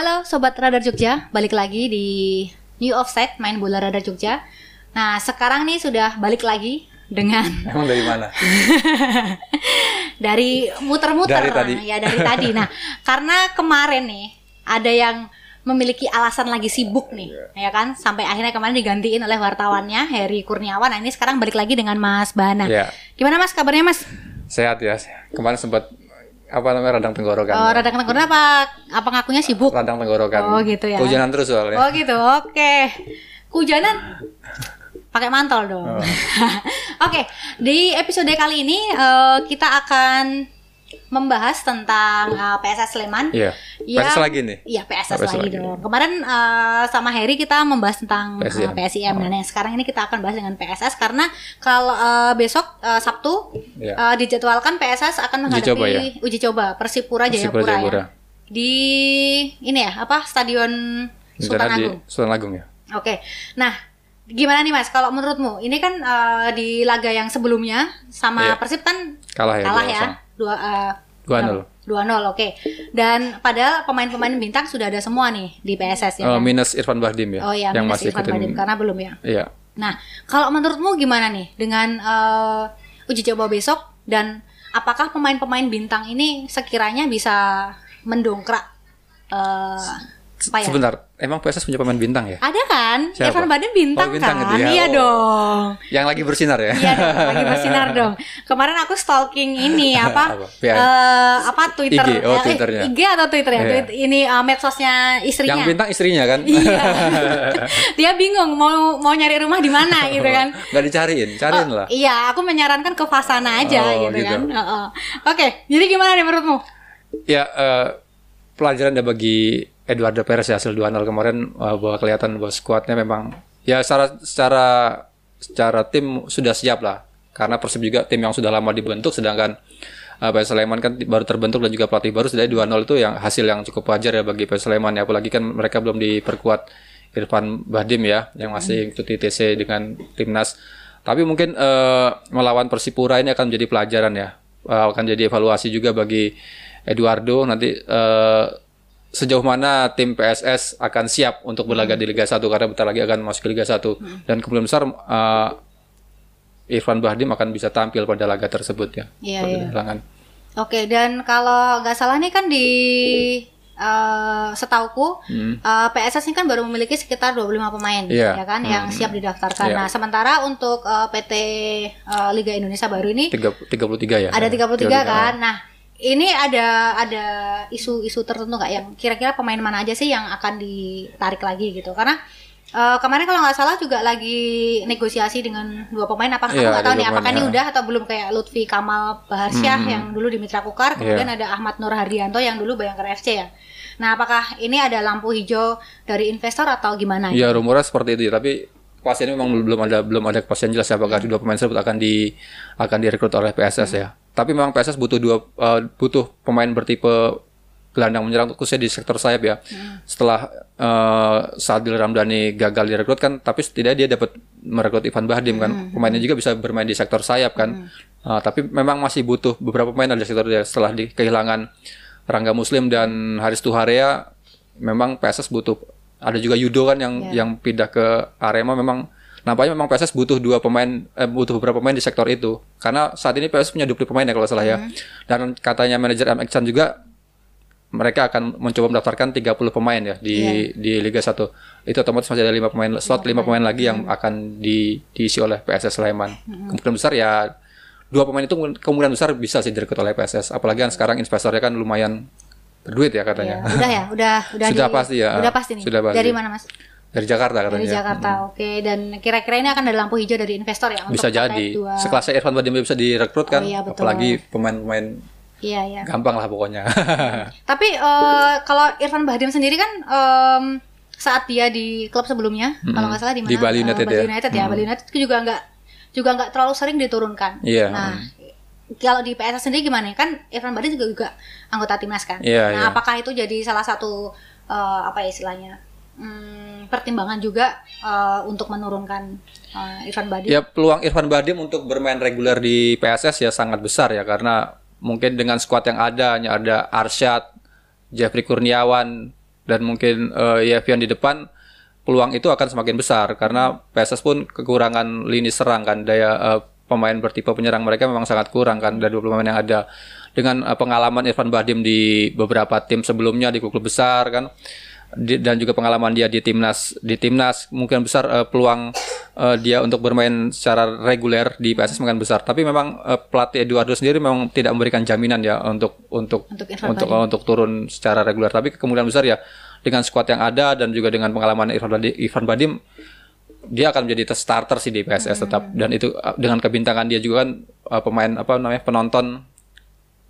Halo Sobat Radar Jogja, balik lagi di New Offside main bola Radar Jogja. Nah sekarang nih sudah balik lagi dengan Emang dari mana? dari muter-muter Dari tadi. ya dari tadi. Nah karena kemarin nih ada yang memiliki alasan lagi sibuk nih, Iya. ya kan? Sampai akhirnya kemarin digantiin oleh wartawannya Heri Kurniawan. Nah ini sekarang balik lagi dengan Mas Bana. Iya. Gimana Mas kabarnya Mas? Sehat ya. Kemarin sempat apa namanya radang tenggorokan. Oh, radang tenggorokan apa? Apa ngakunya sibuk? Radang tenggorokan. Oh, gitu ya. Hujanan terus soalnya. Oh gitu, oke. Kujanan pakai mantol dong. Oh. oke, di episode kali ini eh, kita akan membahas tentang eh, PSS Sleman. Iya. Yang- PSS lagi nih. Iya PSS, PSS lagi, lagi. dong. Kemarin eh, sama Heri kita membahas tentang PSIM. PSIM. Nah, yang sekarang ini kita akan bahas dengan PSS karena kalau eh, besok eh, Sabtu Iya. eh, dijadwalkan PSS akan Uji menghadapi coba ya? uji coba Persipura Jayapura, Persipura Jayapura. ya. Di ini ya apa Stadion Sultan di Agung. Sultan Agung ya. Oke, nah gimana nih mas? Kalau menurutmu ini kan eh, di laga yang sebelumnya sama Iya. Persib kan Kalah ya. kalah 2-0. ya dua eh, 2-0. dua nol oke. Dan padahal pemain-pemain bintang sudah ada semua nih di PSS ya. Eh, kan? minus Irfan Bahdim ya. oh ya, yang minus masih Irfan ikutin. Bahdim, karena belum ya. Iya. Nah, kalau menurutmu gimana nih dengan eh, uji coba besok dan apakah pemain-pemain bintang ini sekiranya bisa mendongkrak eh apa ya? Sebentar, emang PSS punya pemain bintang ya? Ada kan? Siapa? Irfan Bahdim bintang, Oh, bintang kan? gitu ya. Iya Oh. dong. Yang lagi bersinar ya? Iya dong, lagi bersinar dong. Kemarin aku stalking ini apa? Apa? Eh, apa Twitter? IG, oh, eh, Twitternya. IG atau Twitter ya? Iya. Tweet- ini eh, medsosnya istrinya. Yang bintang istrinya kan? Iya. Dia bingung mau mau nyari rumah di mana gitu kan. Gak dicariin, cariin lah. Iya, aku menyarankan ke Fasana aja Oh, gitu, gitu. kan. Heeh. Oke, jadi gimana nih menurutmu? Ya, eh, pelajaran ya bagi Eduardo Perez ya hasil 2-0 kemarin eh, bahwa kelihatan bahwa skuadnya memang ya secara secara secara tim sudah siap lah. Karena Persib juga tim yang sudah lama dibentuk sedangkan eh, PS Sleman kan baru terbentuk dan juga pelatih baru sudah 2-0 itu yang hasil yang cukup wajar ya bagi PS Sleman ya apalagi kan mereka belum diperkuat Irfan Bahdim ya yang masih ikuti TC dengan timnas. Tapi mungkin eh, melawan Persipura ini akan menjadi pelajaran ya. Eh, akan jadi evaluasi juga bagi Eduardo nanti eh, sejauh mana tim PSS akan siap untuk berlaga di Liga 1 karena bentar lagi akan masuk ke Liga 1 dan kemungkinan besar eh, Irfan Bahdim akan bisa tampil pada laga tersebut ya. Iya, iya. Oke, dan kalau nggak salah nih kan di eh setauku Hmm. eh, PSS ini kan baru memiliki sekitar 25 pemain Iya. ya kan yang siap didaftarkan. Iya. Nah, sementara untuk eh, PT eh, Liga Indonesia baru ini Tiga- 33 ya. ada 33 33, kan. Nah, ini ada ada isu-isu tertentu nggak yang kira-kira pemain mana aja sih yang akan ditarik lagi gitu? Karena eh, kemarin kalau nggak salah juga lagi negosiasi dengan dua pemain. Apa aku Iya, nggak ada tahu nih apakah ini ya. udah atau belum kayak Lutfi Kamal Baharsyah yang dulu di Mitra Kukar, kemudian Iya. ada Ahmad Nur Hardianto yang dulu Bayangkara FC ya. Nah, apakah ini ada lampu hijau dari investor atau gimana? Iya rumornya seperti itu ya, tapi pastinya memang belum ada belum ada kepastian jelas ya apakah dua pemain tersebut akan di akan direkrut oleh PSS ya. Tapi memang PSS butuh dua eh, butuh pemain bertipe gelandang menyerang khususnya di sektor sayap ya. Setelah eh, Sadil Ramdhani gagal direkrut kan, tapi setidaknya dia dapat merekrut Ivan Bahdim kan. Pemainnya juga bisa bermain di sektor sayap kan. Eh, tapi memang masih butuh beberapa pemain ada di sektor dia setelah di kehilangan Rangga Muslim dan Haris Tuharea memang PSS butuh ada juga Yudo kan yang Ya. yang pindah ke Arema memang nampaknya memang PSS butuh dua pemain eh, butuh beberapa pemain di sektor itu karena saat ini PSS punya 20 pemain ya kalau salah ya Hmm. dan katanya manajer MX Chan juga mereka akan mencoba mendaftarkan 30 pemain ya di Iya. di Liga 1 itu otomatis masih ada lima pemain slot lima pemain lagi yang Hmm. akan di, diisi oleh PSS Sleman kemungkinan besar ya dua pemain itu kemungkinan besar bisa sih direkrut oleh PSS apalagi kan sekarang investornya kan lumayan berduit ya Ya, katanya udah ya, udah udah Sudah di- pasti ya. Udah pasti nih. Sudah pasti. Dari mana, Mas? Dari Jakarta katanya Dari Jakarta. Oke, dan kira-kira ini akan ada lampu hijau dari investor ya untuk bisa jadi sekelasnya Irfan Bahdim bisa direkrut kan Oh, iya, betul. apalagi pemain-pemain Iya, iya. gampang lah pokoknya Tapi eh, kalau Irfan Bahdim sendiri kan em, saat dia di klub sebelumnya, kalau nggak salah di mana? Di Bali Eh, United Bali ya. United ya. Bali United juga nggak juga nggak terlalu sering diturunkan. Iya. Nah, kalau di PSS sendiri gimana? Kan Irfan Bahdim juga juga anggota timnas kan. Iya, nah, iya. apakah itu jadi salah satu eh, apa ya istilahnya? Hmm, pertimbangan juga eh, untuk menurunkan eh, Irfan Bahdim. ya peluang Irfan Bahdim untuk bermain reguler di PSS ya sangat besar ya karena mungkin dengan skuad yang ada hanya ada Arsyad, Jeffrey Kurniawan dan mungkin uh, Yevian di depan peluang itu akan semakin besar karena PSS pun kekurangan lini serang kan daya uh, pemain bertipe penyerang mereka memang sangat kurang kan dari 20 pemain yang ada dengan uh, pengalaman Irfan Bahdim di beberapa tim sebelumnya di klub besar kan di, dan juga pengalaman dia di timnas di timnas. Mungkin besar uh, peluang uh, dia untuk bermain secara reguler di PSS mungkin besar. Tapi memang uh, pelatih Eduardo sendiri memang tidak memberikan jaminan ya untuk untuk Untuk untuk Irfan untuk, turun secara reguler. Tapi kemungkinan besar ya dengan skuad yang ada dan juga dengan pengalaman Irfan Badim, Irfan Badim dia akan menjadi starter sih di PSS tetap. Dan itu uh, dengan kebintangan dia juga kan uh, pemain apa namanya penonton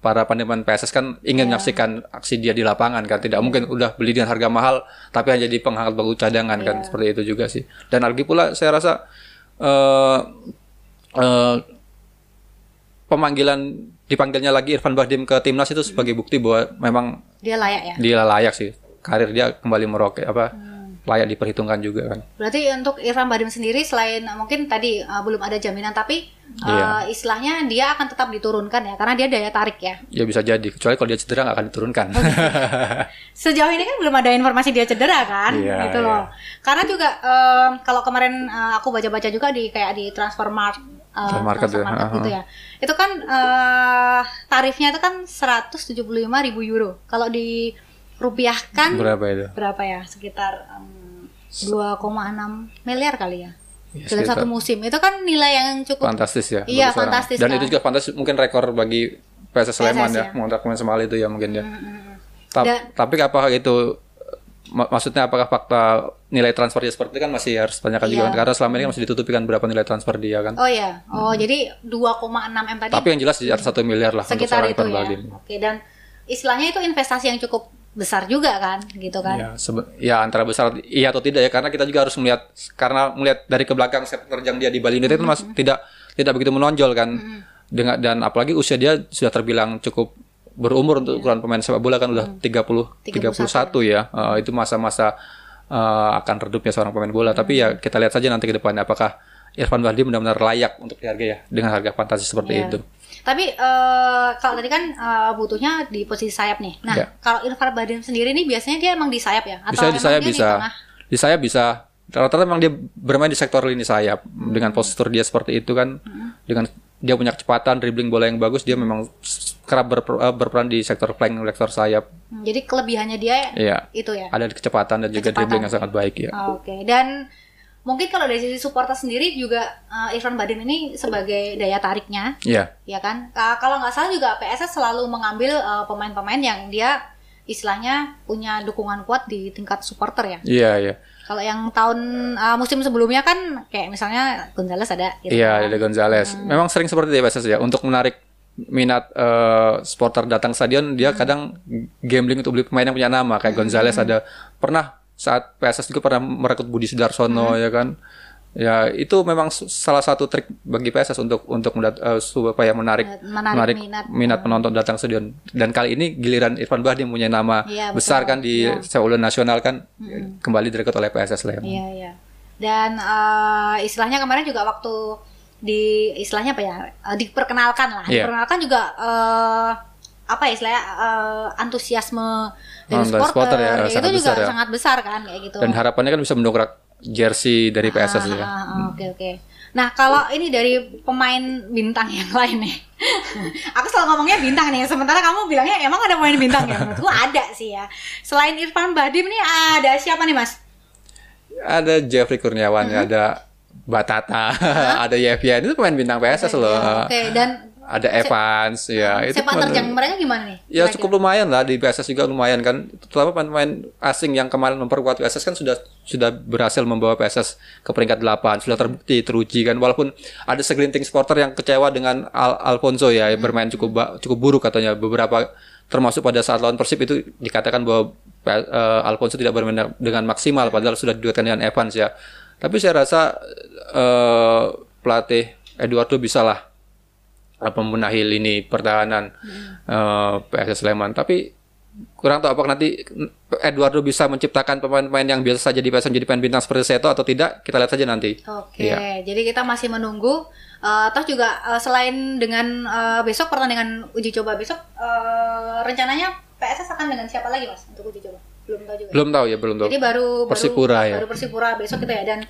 para pemain PSS kan ingin menyaksikan aksi dia di lapangan kan. Tidak mungkin udah beli dengan harga mahal tapi hanya jadi penghangat bangku cadangan kan. Seperti itu juga sih. Dan lagi pula saya rasa eh eh, pemanggilan dipanggilnya lagi Irfan Bahdim ke timnas itu sebagai bukti bahwa memang Dia layak ya. dia layak sih. Karir dia kembali meroket apa layak diperhitungkan juga kan Berarti untuk Irfan Bahdim sendiri selain uh, mungkin tadi uh, belum ada jaminan tapi uh, Iya. istilahnya dia akan tetap diturunkan ya karena dia daya tarik ya. ya bisa jadi kecuali kalau dia cedera nggak akan diturunkan Sejauh ini kan belum ada informasi dia cedera kan, Iya, gitu loh. Karena juga um, kalau kemarin uh, aku baca-baca juga di kayak di transfer mark uh, Transfer market ya, Transfermarkt aha. gitu ya. Itu kan uh, tarifnya itu kan 175 ribu euro. Kalau dirupiahkan berapa itu berapa ya? Sekitar um, 2,6 miliar kali ya. Ya, Dalam satu musim. Itu kan nilai yang cukup fantastis ya Iya, fantastis, dan kan. itu juga fantastis mungkin rekor bagi PSS Sleman ya. ya mengontrak pemain semal itu ya mungkin ya Mm-mm. Ta- Dan- tapi apakah itu mak- maksudnya apakah fakta nilai transfer dia seperti itu kan masih harus tanyakan juga Iya. kan karena selama ini kan masih ditutupi kan berapa nilai transfer dia kan Oh ya. Oh, jadi 2,6 M tadi tapi yang jelas di atas satu miliar lah untuk sekitar seorang itu ya. Oke, dan istilahnya itu investasi yang cukup besar juga kan, gitu kan? Ya, ya antara besar iya atau tidak ya karena kita juga harus melihat karena melihat dari ke belakang sepak terjang dia di Bali United itu mas tidak tidak begitu menonjol kan? Dengan dan apalagi usia dia sudah terbilang cukup berumur untuk ukuran pemain sepak bola kan udah 30 31 ya. Eh, itu masa-masa eh, akan redupnya seorang pemain bola. Tapi ya kita lihat saja nanti ke depannya apakah Irfan Bahdim benar-benar layak untuk dihargai ya dengan harga fantasi seperti Iya. itu Tapi eh, kalau tadi kan eh, butuhnya di posisi sayap nih. Nah, Ya. kalau Irfan Bahdim sendiri nih biasanya dia emang di sayap ya? Atau bisa di sayap bisa tengah? di sayap bisa rata-rata memang dia bermain di sektor lini sayap dengan postur dia seperti itu kan dengan dia punya kecepatan dribbling bola yang bagus dia memang kerap berper- eh, berperan di sektor flank sektor sayap Hmm, Jadi kelebihannya dia Iya itu ya. ada kecepatan dan juga Kecepatan. dribbling yang sangat baik ya Oke, dan mungkin kalau dari sisi supporter sendiri juga eh, Irfan Bahdim ini sebagai daya tariknya. Iya. Ya kan? Ka- kalau nggak salah juga PSS selalu mengambil eh, pemain-pemain yang dia istilahnya punya dukungan kuat di tingkat supporter ya. Iya iya. Kalau yang tahun eh, musim sebelumnya kan kayak misalnya Gonzales ada gitu iya kan. ada Gonzales. Memang sering seperti itu ya PSS ya. Untuk menarik minat eh, supporter datang stadion dia kadang gambling untuk beli pemain yang punya nama. Kayak Gonzales ada. Pernah saat PSS juga pernah merekrut Budi Sudarsono ya kan? Ya itu memang salah satu trik bagi PSS untuk untuk mendat- eh, supaya menarik menarik, menarik minat, minat penonton datang stadion dan kali ini giliran Irfan Bahdim punya nama Iya, besar betul. kan di sepak bola nasional kan kembali direkrut oleh PSS Sleman Iya iya. Dan eh, istilahnya kemarin juga waktu di istilahnya apa ya eh, diperkenalkan lah, Iya. diperkenalkan juga eh, apa ya istilahnya eh, antusiasme dari Oh, dari supporter ya, sangat itu juga besar ya. sangat besar kan kayak gitu. dan harapannya kan bisa mendongkrak jersey dari PSS Ah, ya ah, ah, Oke oke. Nah kalau ini dari pemain bintang yang lain nih, aku selalu ngomongnya bintang nih. Sementara kamu bilangnya emang ada pemain bintang ya? Menurutku ada sih ya. Selain Irfan Bahdim nih ada siapa nih mas? ada Jeffrey Kurniawan, ada Batata, ada Yevian itu pemain bintang PSS loh. Oke dan Ada Evans, ya itu sepak pemain- terjang mereka gimana nih? Ya cukup lumayan lah di PSS juga lumayan kan. Terutama pemain-pemain asing yang kemarin memperkuat PSS kan sudah sudah berhasil membawa PSS ke peringkat 8, sudah terbukti teruji kan. Walaupun ada segelinting supporter yang kecewa dengan Al Alfonso ya yang bermain cukup cukup buruk katanya beberapa termasuk pada saat lawan Persib itu dikatakan bahwa eh, Alfonso tidak bermain dengan maksimal padahal sudah diduetkan dengan Evans ya. Tapi saya rasa eh, pelatih Eduardo bisa lah membenahi lini pertahanan eh, PSS Sleman. Tapi kurang tahu apakah nanti Eduardo bisa menciptakan pemain-pemain yang biasa saja di PSS menjadi pemain bintang seperti Seto atau tidak kita lihat saja nanti. Oke, Iya. jadi kita masih menunggu. Toh juga eh, selain dengan eh, besok pertandingan uji coba besok, eh, rencananya PSS akan dengan siapa lagi mas untuk uji coba? belum tahu juga. Belum tahu ya, belum tahu. Jadi baru Persipura baru, ya. baru Persipura besok gitu ya dan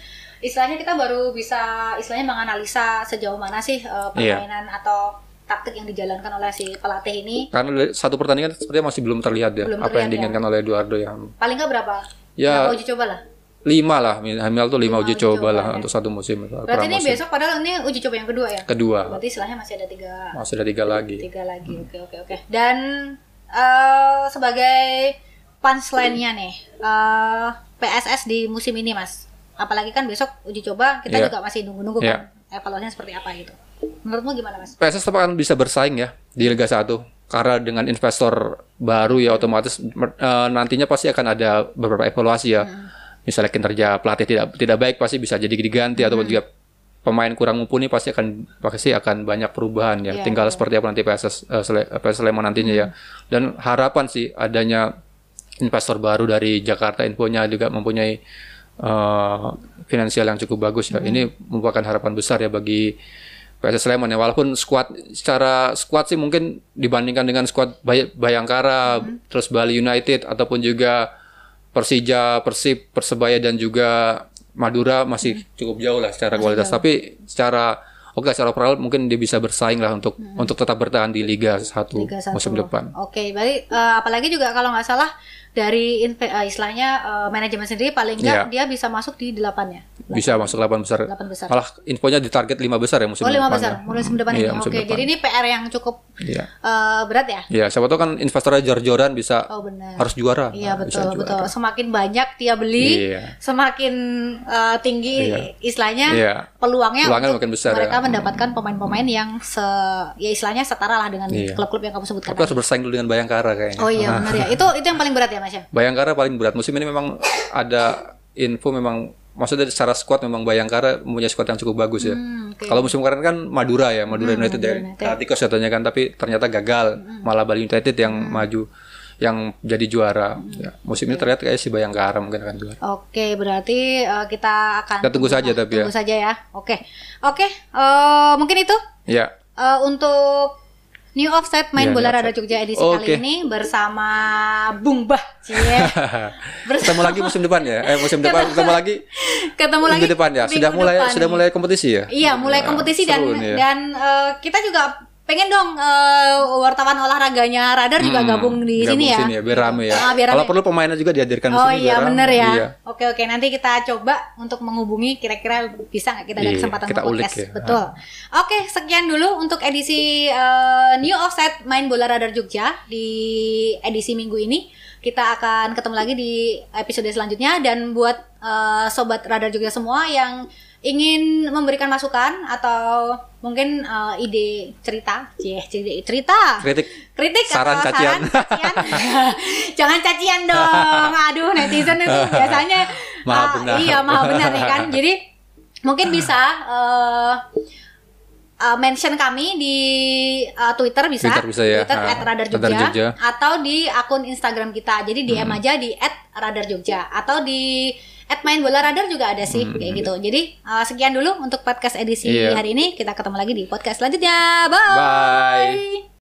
istilahnya kita baru bisa istilahnya menganalisa sejauh mana sih Iya. permainan atau taktik yang dijalankan oleh si pelatih ini Karena satu pertandingan sepertinya masih belum terlihat ya Belum apa yang terlihat, diinginkan oleh Eduardo yang paling nggak berapa? Ya. Berapa uji coba lah. lima lah minimal tuh lima, uji, uji coba, coba, lah ya. untuk satu musim Berarti ini besok padahal ini uji coba yang kedua ya. kedua Berarti istilahnya masih ada tiga masih ada tiga lagi tiga lagi. Oke oke oke. Dan eh, sebagai punchline-nya nih eh, PSS di musim ini mas. Apalagi kan besok uji coba kita Iya. juga masih nunggu-nunggu Iya. kan evaluasinya seperti apa gitu. Menurutmu gimana mas? PSS tetap akan bisa bersaing ya di Liga 1 karena dengan investor baru ya otomatis eh, nantinya pasti akan ada beberapa evaluasi ya Hmm. misalnya kinerja pelatih tidak tidak baik pasti bisa jadi diganti Hmm. juga pemain kurang mumpuni pasti akan pasti akan banyak perubahan ya Iya, tinggal iya. seperti apa nanti PSS eh, Sele- PSS Sleman nantinya ya dan harapan sih adanya investor baru dari Jakarta Infonya juga mempunyai eh, finansial yang cukup bagus ya. Ini merupakan harapan besar ya bagi PSS Sleman ya. Walaupun squad secara squad sih mungkin dibandingkan dengan squad Bay- Bayangkara, terus Bali United ataupun juga Persija, Persib, Persebaya dan juga Madura masih cukup jauh lah secara kualitas. Tapi secara oke secara overall mungkin dia bisa bersaing lah untuk untuk tetap bertahan di Liga 1 Liga satu. musim depan. Oke, berarti eh, apalagi juga kalau nggak salah dari eh, istilahnya eh, manajemen sendiri paling nggak Iya. dia bisa masuk di delapan ya. Bisa masuk 8 besar. Delapan besar. Malah infonya di target 5 besar ya musim Oh lima depan. besar mulai musim depan Iya, ini. Oke, depan. jadi ini PR yang cukup Iya. eh, berat ya. Ya, siapa tahu kan investornya jor-joran bisa Oh benar. harus juara. Iya Nah, bisa betul juara. betul. Semakin banyak dia beli, Iya. semakin eh, tinggi Iya. istilahnya Iya. peluangnya, Peluangnya untuk makin besar, mereka ya. mendapatkan pemain-pemain yang se ya istilahnya setara lah dengan Iya. klub-klub yang kamu sebutkan. Tapi harus bersaing dulu dengan Bayangkara kayaknya. Oh iya benar ya. Itu itu yang paling berat ya Mas ya. Bayangkara paling berat musim ini memang ada info memang maksudnya secara squad memang Bayangkara mempunyai squad yang cukup bagus ya. Hmm, oke. Kalau musim kemarin kan Madura ya, Madura United ya. United. Galacticos katanya kan tapi ternyata gagal. Malah Bali United yang maju yang jadi juara. Ya, musim ini terlihat kayak si Bayangkara mungkin akan juara. Oke, berarti eh, kita akan Kita tunggu saja tapi ya. tunggu saja ya. Oke, oke, eh, mungkin itu Ya. eh, untuk New Offset main Iya, bola Offset. Jogja edisi Oke. kali ini bersama Bung Bah, cie. Bersama ketemu lagi musim depan ya. Eh musim depan ketemu lagi ketemu lagi minggu depan ya. Sudah mulai depan. sudah mulai kompetisi ya? Iya, mulai Ya, kompetisi dan nih ya. dan eh, kita juga pengen dong eh, wartawan olahraganya Radar juga Hmm, gabung di gabung sini ya. sini biar rame ya. Ah, biar Kalau rame. perlu pemainnya juga dihadirkan di Oh sini iya biar rame. bener ya. Iya. Oke oke nanti kita coba untuk menghubungi kira-kira bisa nggak kita ada Iya, kesempatan kita untuk ulik podcast. ya. Betul. Oke sekian dulu untuk edisi eh, New Offset main bola radar Jogja di edisi minggu ini. Kita akan ketemu lagi di episode selanjutnya dan buat eh, sobat radar Jogja semua yang ingin memberikan masukan atau mungkin eh, ide cerita, Cie, ide cerita Kritik kritik Saran, atau cacian. saran cacian jangan cacian dong aduh netizen itu biasanya Maha ah, benar. iya maha benar ya kan jadi mungkin bisa eh, eh, mention kami di eh, Twitter bisa Twitter bisa ya. Twitter Ah, @radar Radar Jogja, Jogja. atau di akun Instagram kita jadi DM Hmm. aja di @radarjogja atau di main bola radar juga ada sih kayak gitu jadi eh, sekian dulu untuk podcast edisi Hmm. Iya. hari ini kita ketemu lagi di podcast selanjutnya bye, Bye.